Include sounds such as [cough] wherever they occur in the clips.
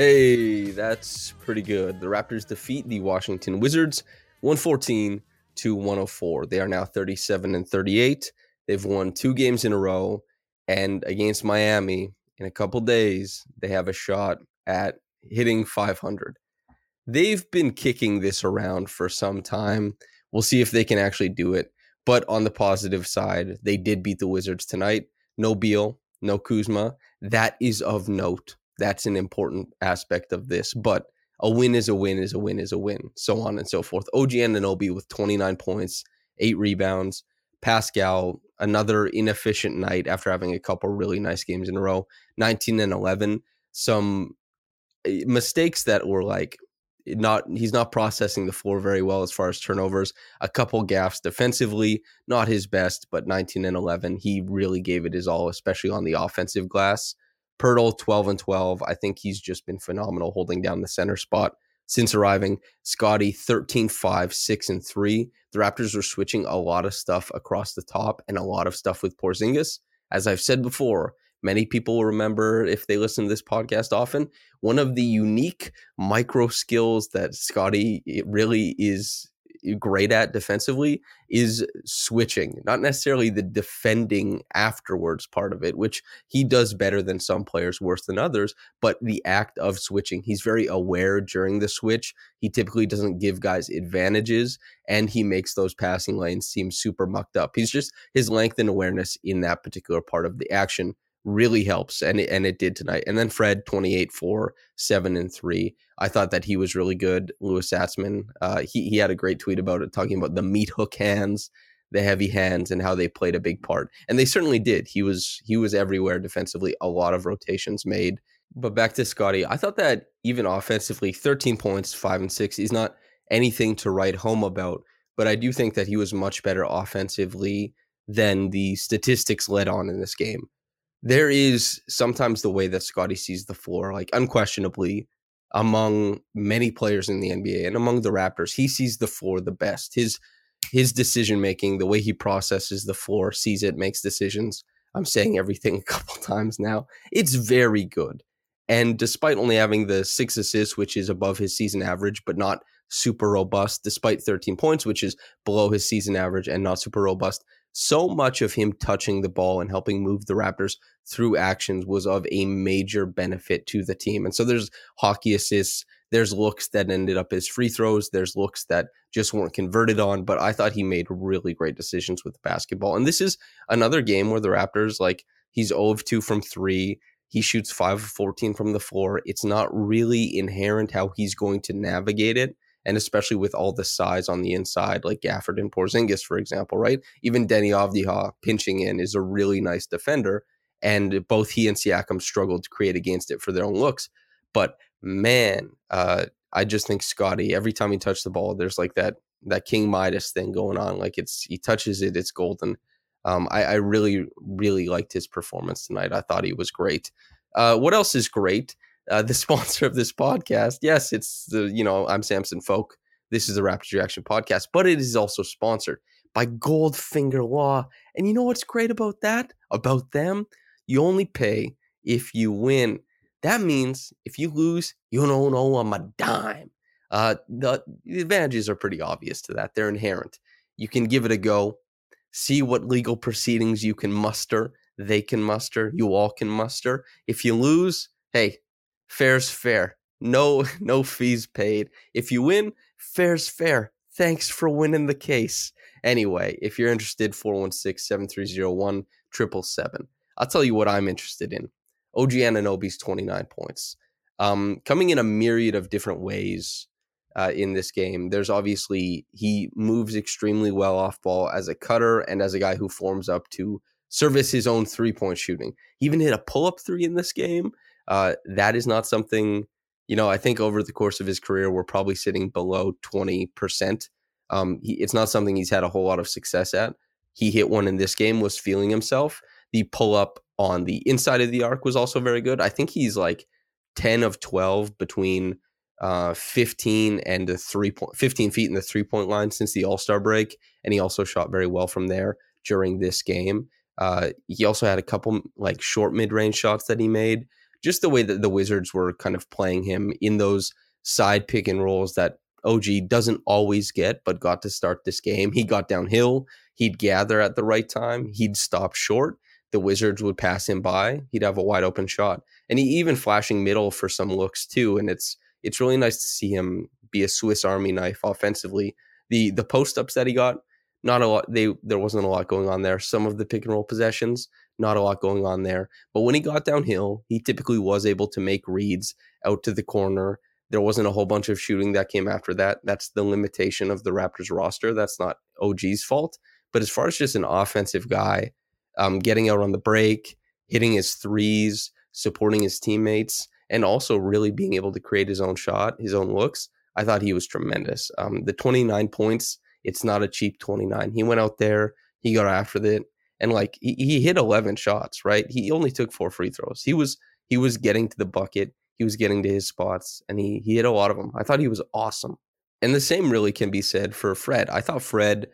Hey, that's pretty good. The Raptors defeat the Washington Wizards 114 to 104. They are now 37 and 38. They've won two games in a row. And against Miami in a couple days, they have a shot at hitting 500. They've been kicking this around for some time. We'll see if they can actually do it. But on the positive side, they did beat the Wizards tonight. No Beal, no Kuzma. That is of note. That's an important aspect of this. But a win is a win is a win is a win, so on and so forth. OG Anunoby with 29 points, eight rebounds. Pascal, another inefficient night after having a couple really nice games in a row, 19 and 11. Some eh, mistakes that were like not he's not processing the floor very well as far as turnovers. A couple gaffes defensively, not his best, but 19 and 11. He really gave it his all, especially on the offensive glass. Poeltl 12 and 12. I think he's just been phenomenal holding down the center spot since arriving. Scottie 13 5, 6 and 3. The Raptors are switching a lot of stuff across the top and a lot of stuff with Porzingis. As I've said before, many people remember if they listen to this podcast often. One of the unique micro skills that Scottie really is great at defensively is switching, not necessarily the defending afterwards part of it, which he does better than some players, worse than others, but the act of switching. He's very aware during the switch. He typically doesn't give guys advantages and he makes those passing lanes seem super mucked up. He's just his length and awareness in that particular part of the action really helps and it, and it did tonight. And then Fred 28 4 7 and 3. I thought that he was really good. Louis Zatzman, uh, he he had a great tweet about it talking about the meat hook hands, the heavy hands and how they played a big part. And they certainly did. He was he was everywhere defensively. A lot of rotations made. But back to Scottie, I thought that even offensively 13 points, 5 and 6 is not anything to write home about, but I do think that he was much better offensively than the statistics led on in this game there is sometimes the way that Scottie sees the floor, like unquestionably among many players in the NBA and among the Raptors, he sees the floor the best. His his decision making, the way he processes the floor, sees it, makes decisions. I'm saying everything [laughs] a couple times now. It's very good. And despite only having the six assists, which is above his season average, but not super robust, despite 13 points, which is below his season average and not super robust, so much of him touching the ball and helping move the Raptors through actions was of a major benefit to the team. And so there's hockey assists, there's looks that ended up as free throws, there's looks that just weren't converted on, but I thought he made really great decisions with the basketball. And this is another game where the Raptors like he's 0 of 2 from 3. He shoots 5 of 14 from the floor. It's not really inherent how he's going to navigate it and especially with all the size on the inside, like Gafford and Porzingis, for example, right? Even Deni Avdija pinching in is a really nice defender, and both he and Siakam struggled to create against it for their own looks. But man, uh, I just think Scottie, every time he touched the ball, there's like that that King Midas thing going on. Like it's he touches it, it's golden. Um, I, I really, really liked his performance tonight. I thought he was great. Uh, what else is great? Uh, the [laughs] sponsor of this podcast. Yes, it's the you know I'm Samson Folk. This is the Raptors Reaction podcast, but it is also sponsored by Goldfinger Law. And you know what's great about that? About them, you only pay if you win. That means if you lose, you don't owe them a dime. Uh, the, the advantages are pretty obvious to that. They're inherent. You can give it a go, see what legal proceedings you can muster. They can muster. You all can muster. If you lose, hey, fair's fair. No, [laughs] no fees paid. If you win, fair's fair. Thanks for winning the case. Anyway, if you're interested, 416 730 1777. I'll tell you what I'm interested in. OG Anunoby's 29 points. Um, coming in a myriad of different ways uh, in this game. There's obviously he moves extremely well off ball as a cutter and as a guy who forms up to service his own three point shooting. He even hit a pull up three in this game. Uh, that is not something, you know, I think over the course of his career, we're probably sitting below 20%. Um, he, it's not something he's had a whole lot of success at. He hit one in this game, was feeling himself. The pull up on the inside of the arc was also very good. I think he's like 10 of 12 between uh, 15 and the three point 15 feet in the three point line since the All Star break, and he also shot very well from there during this game. Uh, he also had a couple like short mid range shots that he made. Just the way that the Wizards were kind of playing him in those side pick and rolls that OG doesn't always get, but got to start this game. He got downhill. He'd gather at the right time. He'd stop short. The Wizards would pass him by. He'd have a wide open shot, and he even flashing middle for some looks too. And it's it's really nice to see him be a Swiss Army knife offensively. The the post ups that he got, not a lot. They there wasn't a lot going on there. Some of the pick and roll possessions, not a lot going on there. But when he got downhill, he typically was able to make reads out to the corner. There wasn't a whole bunch of shooting that came after that. That's the limitation of the Raptors roster. That's not OG's fault. But as far as just an offensive guy, um, getting out on the break, hitting his threes, supporting his teammates, and also really being able to create his own shot, his own looks. I thought he was tremendous. Um, the 29 points, it's not a cheap 29. He went out there, he got after it, and like he, he hit 11 shots. Right, he only took four free throws. He was he was getting to the bucket, he was getting to his spots, and he he hit a lot of them. I thought he was awesome. And the same really can be said for Fred. I thought Fred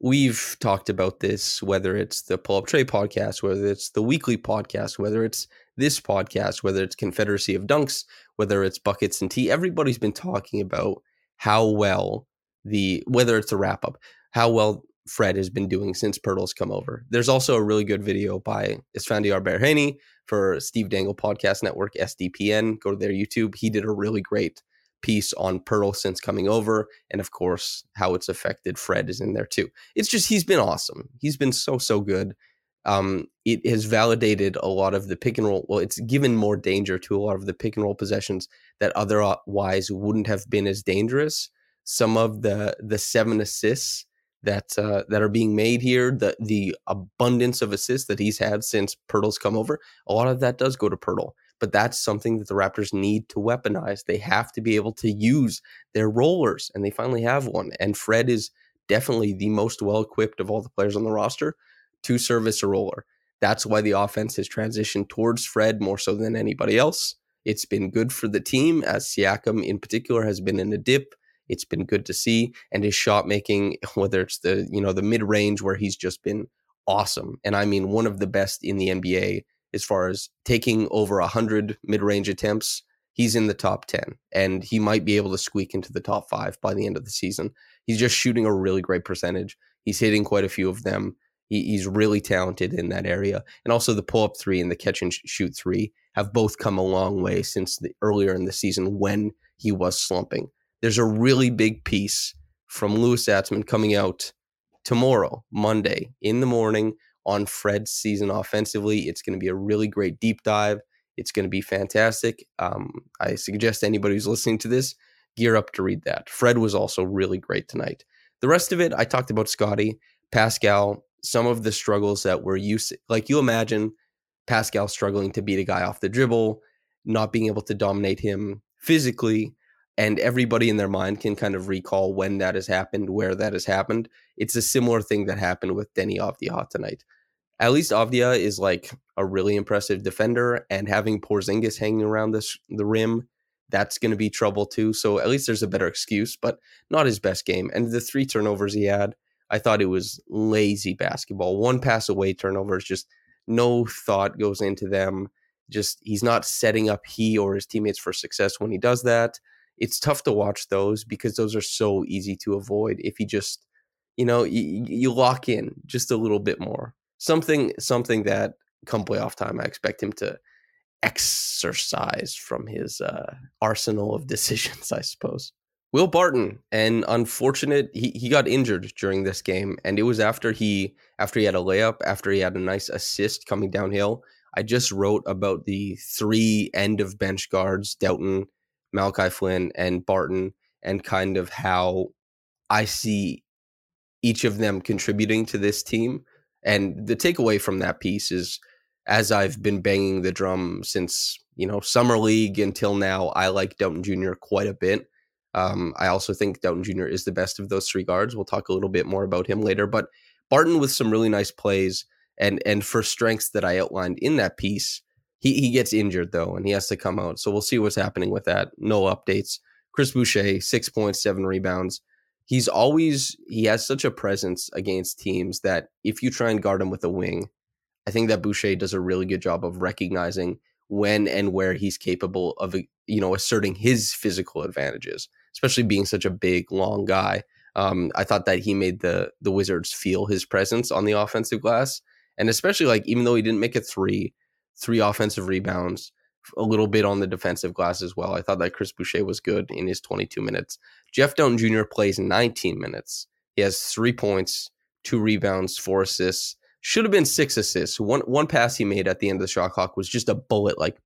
we've talked about this, whether it's the Pull Up Trade podcast, whether it's the weekly podcast, whether it's this podcast, whether it's Confederacy of Dunks, whether it's Buckets and Tea. Everybody's been talking about how well the, whether it's a wrap up, how well Fred has been doing since Poeltl's come over. There's also a really good video by Esfandiar Baraheni for Steve Dangle Podcast Network, SDPN. Go to their YouTube. He did a really great piece on Poeltl since coming over, and of course how it's affected Fred is in there too. It's just he's been awesome. He's been so so good. Um, it has validated a lot of the pick and roll. Well, it's given more danger to a lot of the pick and roll possessions that otherwise wouldn't have been as dangerous. Some of the the seven assists that uh, that are being made here, the the abundance of assists that he's had since Poeltl's come over, a lot of that does go to Poeltl but that's something that the Raptors need to weaponize. They have to be able to use their rollers, and they finally have one. And Fred is definitely the most well equipped of all the players on the roster to service a roller. That's why the offense has transitioned towards Fred more so than anybody else. It's been good for the team, as Siakam in particular has been in a dip. It's been good to see, and his shot making, [laughs] whether it's the you know the mid range where he's just been awesome, and I mean one of the best in the NBA as far as taking over 100 mid-range attempts he's in the top 10 and he might be able to squeak into the top 5 by the end of the season. He's just shooting a really great percentage. He's hitting quite a few of them. He, he's really talented in that area and also the pull-up 3 and the catch and shoot 3 have both come a long way since the earlier in the season when he was slumping there's a really big piece from Louis Zatzman coming out tomorrow Monday in the morning on Fred's season offensively. It's going to be a really great deep dive. It's going to be fantastic. Um, I suggest anybody who's listening to this gear up to read that. Fred was also really great tonight. The rest of it, I talked about Scottie, Pascal, some of the struggles that were used. Like you imagine Pascal struggling to beat a guy off the dribble, not being able to dominate him physically, and everybody in their mind can kind of recall when that has happened, where that has happened. It's a similar thing that happened with Deni Avdija tonight. At least Avdija is like a really impressive defender, and having Porzingis hanging around this the rim, that's going to be trouble too. So at least there's a better excuse, but not his best game. And the three turnovers he had, I thought it was lazy basketball. One pass away turnovers, just no thought goes into them. Just he's not setting up he or his teammates for success when he does that it's tough to watch those because those are so easy to avoid if you just you know you, you lock in just a little bit more. Something something that come playoff time i expect him to exercise from his uh, arsenal of [laughs] decisions i suppose. Will barton and unfortunate he, he got injured during this game and it was after he after he had a layup after he had a nice assist coming downhill. I just wrote about the three end of bench guards, Dowtin, Malachi Flynn, and Barton, and kind of how I see each of them contributing to this team. And the takeaway from that piece is as I've been banging the drum since, you know, summer league until now, I like Dowtin Jr. quite a bit. Um, I also think Dowtin Jr. is the best of those three guards. We'll talk a little bit more about him later. But Barton with some really nice plays and and for strengths that I outlined in that piece, he he gets injured though, and he has to come out. So we'll see what's happening with that. No updates. Chris Boucher, six points, seven rebounds. He's always he has such a presence against teams that if you try and guard him with a wing, I think that Boucher does a really good job of recognizing when and where he's capable of you know asserting his physical advantages, especially being such a big, long guy. Um, I thought that he made the the Wizards feel his presence on the offensive glass, and especially like even though he didn't make a three, three offensive rebounds, a little bit on the defensive glass as well. I thought that Chris Boucher was good in his 22 minutes. Jeff Dowtin Jr. plays 19 minutes. He has three points, two rebounds, four assists. Should have been six assists. One one pass he made at the end of the shot clock was just a bullet, like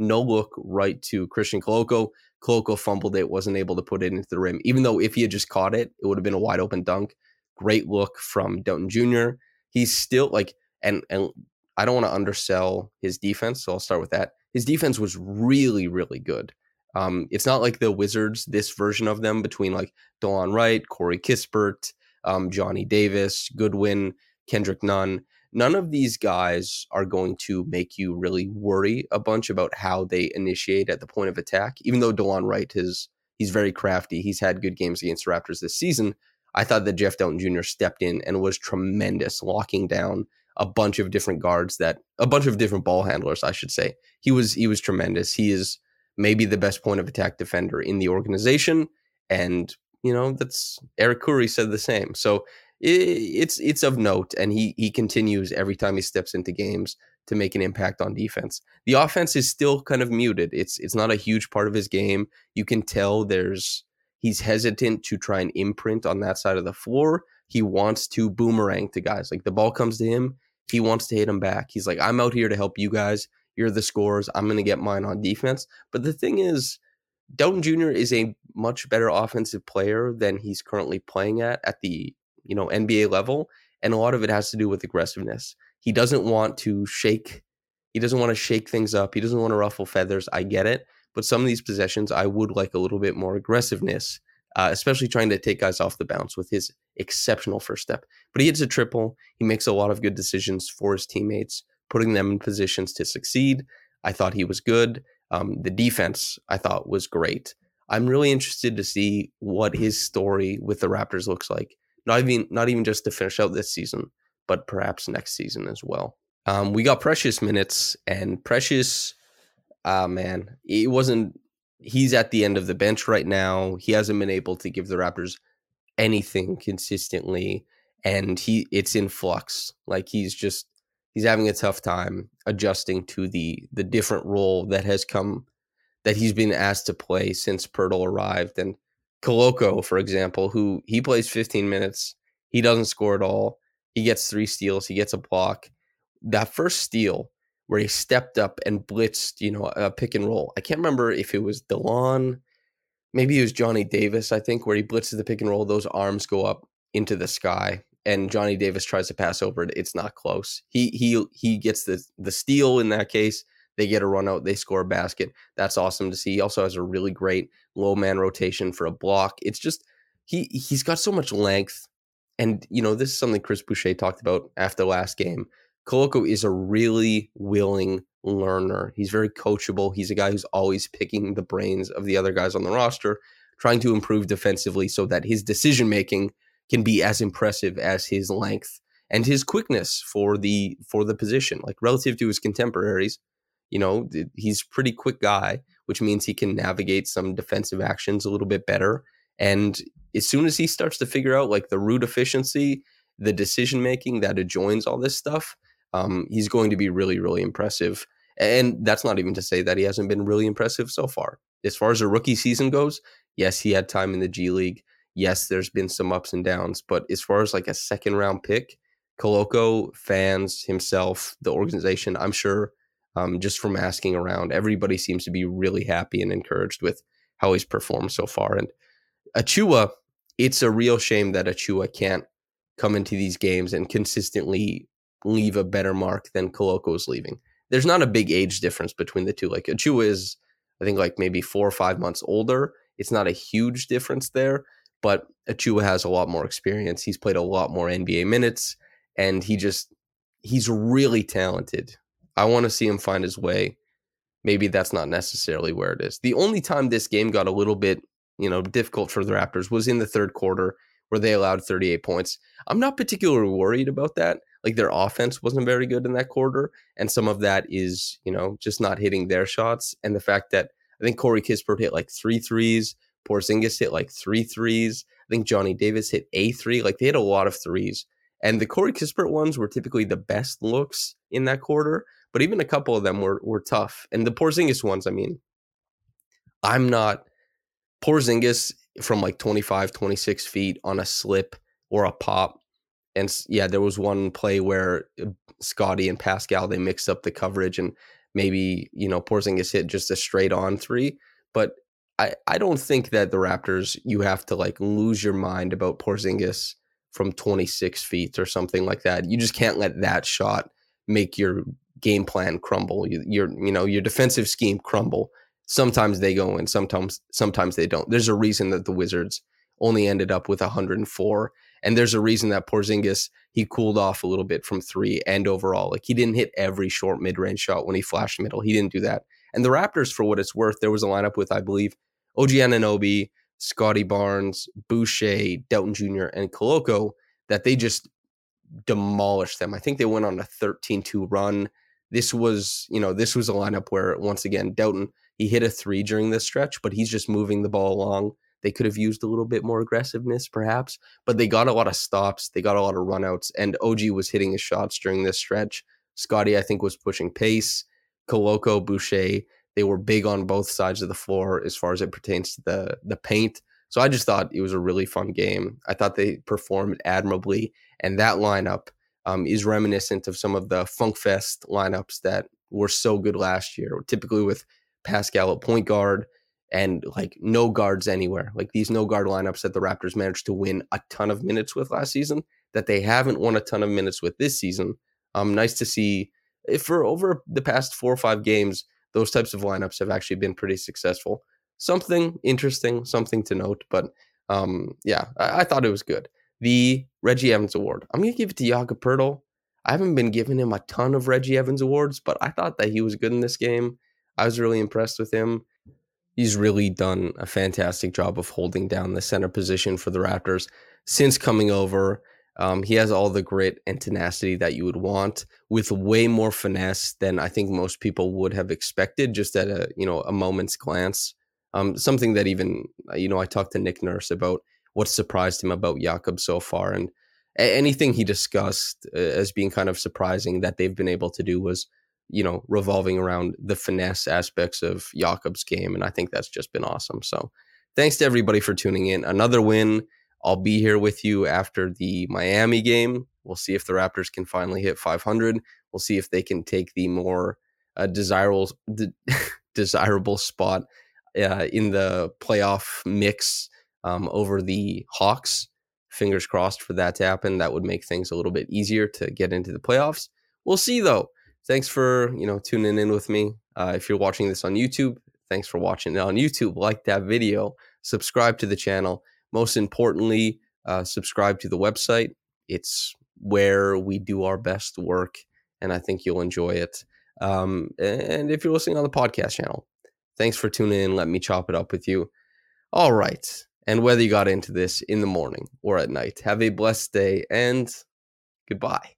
no look right to Christian Koloko. Koloko fumbled it, wasn't able to put it into the rim. Even though if he had just caught it, it would have been a wide open dunk. Great look from Dowtin Jr. He's still like, and and I don't want to undersell his defense, so I'll start with that. His defense was really, really good. Um, it's not like the Wizards, this version of them between like Delon Wright, Corey Kispert, um, Johnny Davis, Goodwin, Kendrick Nunn. None of these guys are going to make you really worry a bunch about how they initiate at the point of attack. Even though Delon Wright is he's very crafty, he's had good games against the Raptors this season. I thought that Jeff Dowtin Jr. stepped in and was tremendous, locking down a bunch of different guards that a bunch of different ball handlers, I should say. He was he was tremendous. He is maybe the best point of attack defender in the organization, and you know that's Eric Khoury said the same. So it's it's of note, and he he continues every time he steps into games to make an impact on defense. The offense is still kind of muted. It's it's not a huge part of his game. You can tell there's he's hesitant to try and imprint on that side of the floor. He wants to boomerang to guys. Like the ball comes to him, he wants to hit him back. He's like, I'm out here to help you guys. You're the scores. I'm going to get mine on defense. But the thing is, Dowtin Jr. is a much better offensive player than he's currently playing at at the you know NBA level, and a lot of it has to do with aggressiveness. He doesn't want to shake. He doesn't want to shake things up. He doesn't want to ruffle feathers. I get it, but some of these possessions, I would like a little bit more aggressiveness, uh, especially trying to take guys off the bounce with his exceptional first step. But he hits a triple. He makes a lot of good decisions for his teammates, putting them in positions to succeed. I thought he was good. Um, the defense, I thought, was great. I'm really interested to see what his story with the Raptors looks like. Not even not even just to finish out this season, but perhaps next season as well. Um, we got Precious minutes, and Precious, uh, man, it wasn't. He's at the end of the bench right now. He hasn't been able to give the Raptors anything consistently, and he it's in flux. Like he's just he's having a tough time adjusting to the the different role that has come that he's been asked to play since Poeltl arrived. And Koloko, for example, who he plays 15 minutes, he doesn't score at all. He gets three steals, he gets a block. That first steal where he stepped up and blitzed, you know, a pick and roll. I can't remember if it was Delon, maybe it was Johnny Davis, I think, where he blitzes the pick and roll, those arms go up into the sky and Johnny Davis tries to pass over it. It's not close. He he he gets the the steal in that case. They get a run out, they score a basket. That's awesome to see. He also has a really great low man rotation for a block. It's just he he's got so much length. And you know, this is something Chris Boucher talked about after last game. Koloko is a really willing learner. He's very coachable. He's a guy who's always picking the brains of the other guys on the roster, trying to improve defensively so that his decision making can be as impressive as his length and his quickness for the for the position. Like relative to his contemporaries, you know, he's pretty quick guy, which means he can navigate some defensive actions a little bit better. And as soon as he starts to figure out like the root efficiency, the decision making that adjoins all this stuff, um, he's going to be really, really impressive. And that's not even to say that he hasn't been really impressive so far. As far as a rookie season goes, yes, he had time in the G League. Yes, there's been some ups and downs, but as far as like a second round pick, Koloko fans, himself, the organization, I'm sure um, just from asking around, everybody seems to be really happy and encouraged with how he's performed so far. And Achiuwa, it's a real shame that Achiuwa can't come into these games and consistently leave a better mark than Koloko's leaving. There's not a big age difference between the two. Like Achiuwa is, I think, like maybe four or five months older. It's not a huge difference there, but Achiuwa has a lot more experience. He's played a lot more NBA minutes, and he just he's really talented. I want to see him find his way. Maybe that's not necessarily where it is. The only time this game got a little bit, you know, difficult for the Raptors was in the third quarter where they allowed 38 points. I'm not particularly worried about that. Like their offense wasn't very good in that quarter. And some of that is, you know, just not hitting their shots. And the fact that I think Corey Kispert hit like three threes, Porzingis hit like three threes. I think Johnny Davis hit a three. Like they hit a lot of threes. And the Corey Kispert ones were typically the best looks in that quarter but even a couple of them were were tough. And the Porzingis ones, I mean, I'm not Porzingis from like 25, 26 feet on a slip or a pop. And yeah, there was one play where uh, Scottie and Pascal they mixed up the coverage and maybe, you know, Porzingis hit just a straight on three. But I, I don't think that the Raptors you have to like lose your mind about Porzingis from 26 feet or something like that. You just can't let that shot make your game plan crumble, your you know your defensive scheme crumble. Sometimes they go in, sometimes sometimes they don't. There's a reason that the Wizards only ended up with 104, and there's a reason that Porzingis he cooled off a little bit from three and overall. Like he didn't hit every short mid range shot when he flashed middle. He didn't do that. And the Raptors, for what it's worth, there was a lineup with I believe OG Anunoby, Scottie Barnes, Boucher, Dowtin Jr., and Koloko that they just demolished them. I think they went on a 13-2 run this was, you know, this was a lineup where once again, Dowtin, he hit a three during this stretch, but he's just moving the ball along. They could have used a little bit more aggressiveness, perhaps, but they got a lot of stops. They got a lot of runouts, and OG was hitting his shots during this stretch. Scottie, I think, was pushing pace. Koloko, Boucher, they were big on both sides of the floor as far as it pertains to the the paint. So I just thought it was a really fun game. I thought they performed admirably, and that lineup um, is reminiscent of some of the Funk Fest lineups that were so good last year, typically with Pascal at point guard and like no guards anywhere. Like these no guard lineups that the Raptors managed to win a ton of minutes with last season, that they haven't won a ton of minutes with this season. Um, nice to see if for over the past four or five games, those types of lineups have actually been pretty successful. Something interesting, something to note, but um, yeah, I, I thought it was good the Reggie Evans Award. I'm going to give it to Jakob Poeltl. I haven't been giving him a ton of Reggie Evans awards, but I thought that he was good in this game. I was really impressed with him. He's really done a fantastic job of holding down the center position for the Raptors since coming over. Um, he has all the grit and tenacity that you would want, with way more finesse than I think most people would have expected, just at a you know a moment's glance. Um, something that even you know I talked to Nick Nurse about what surprised him about Jakob so far. And anything he discussed uh, as being kind of surprising that they've been able to do was, you know, revolving around the finesse aspects of Jakob's game. And I think that's just been awesome. So thanks to everybody for tuning in. Another win. I'll be here with you after the Miami game. We'll see if the Raptors can finally hit 500. We'll see if they can take the more uh, desirable de- [laughs] desirable spot uh, in the playoff mix um, over the Hawks. Fingers crossed for that to happen. That would make things a little bit easier to get into the playoffs. We'll see though. Thanks for you know tuning in with me. Uh, if you're watching this on YouTube, thanks for watching it on YouTube. Like that video, subscribe to the channel. Most importantly, uh, subscribe to the website. It's where we do our best work, and I think you'll enjoy it. Um, and if you're listening on the podcast channel, thanks for tuning in. Let me chop it up with you. All right and whether you got into this in the morning or at night. Have a blessed day and goodbye.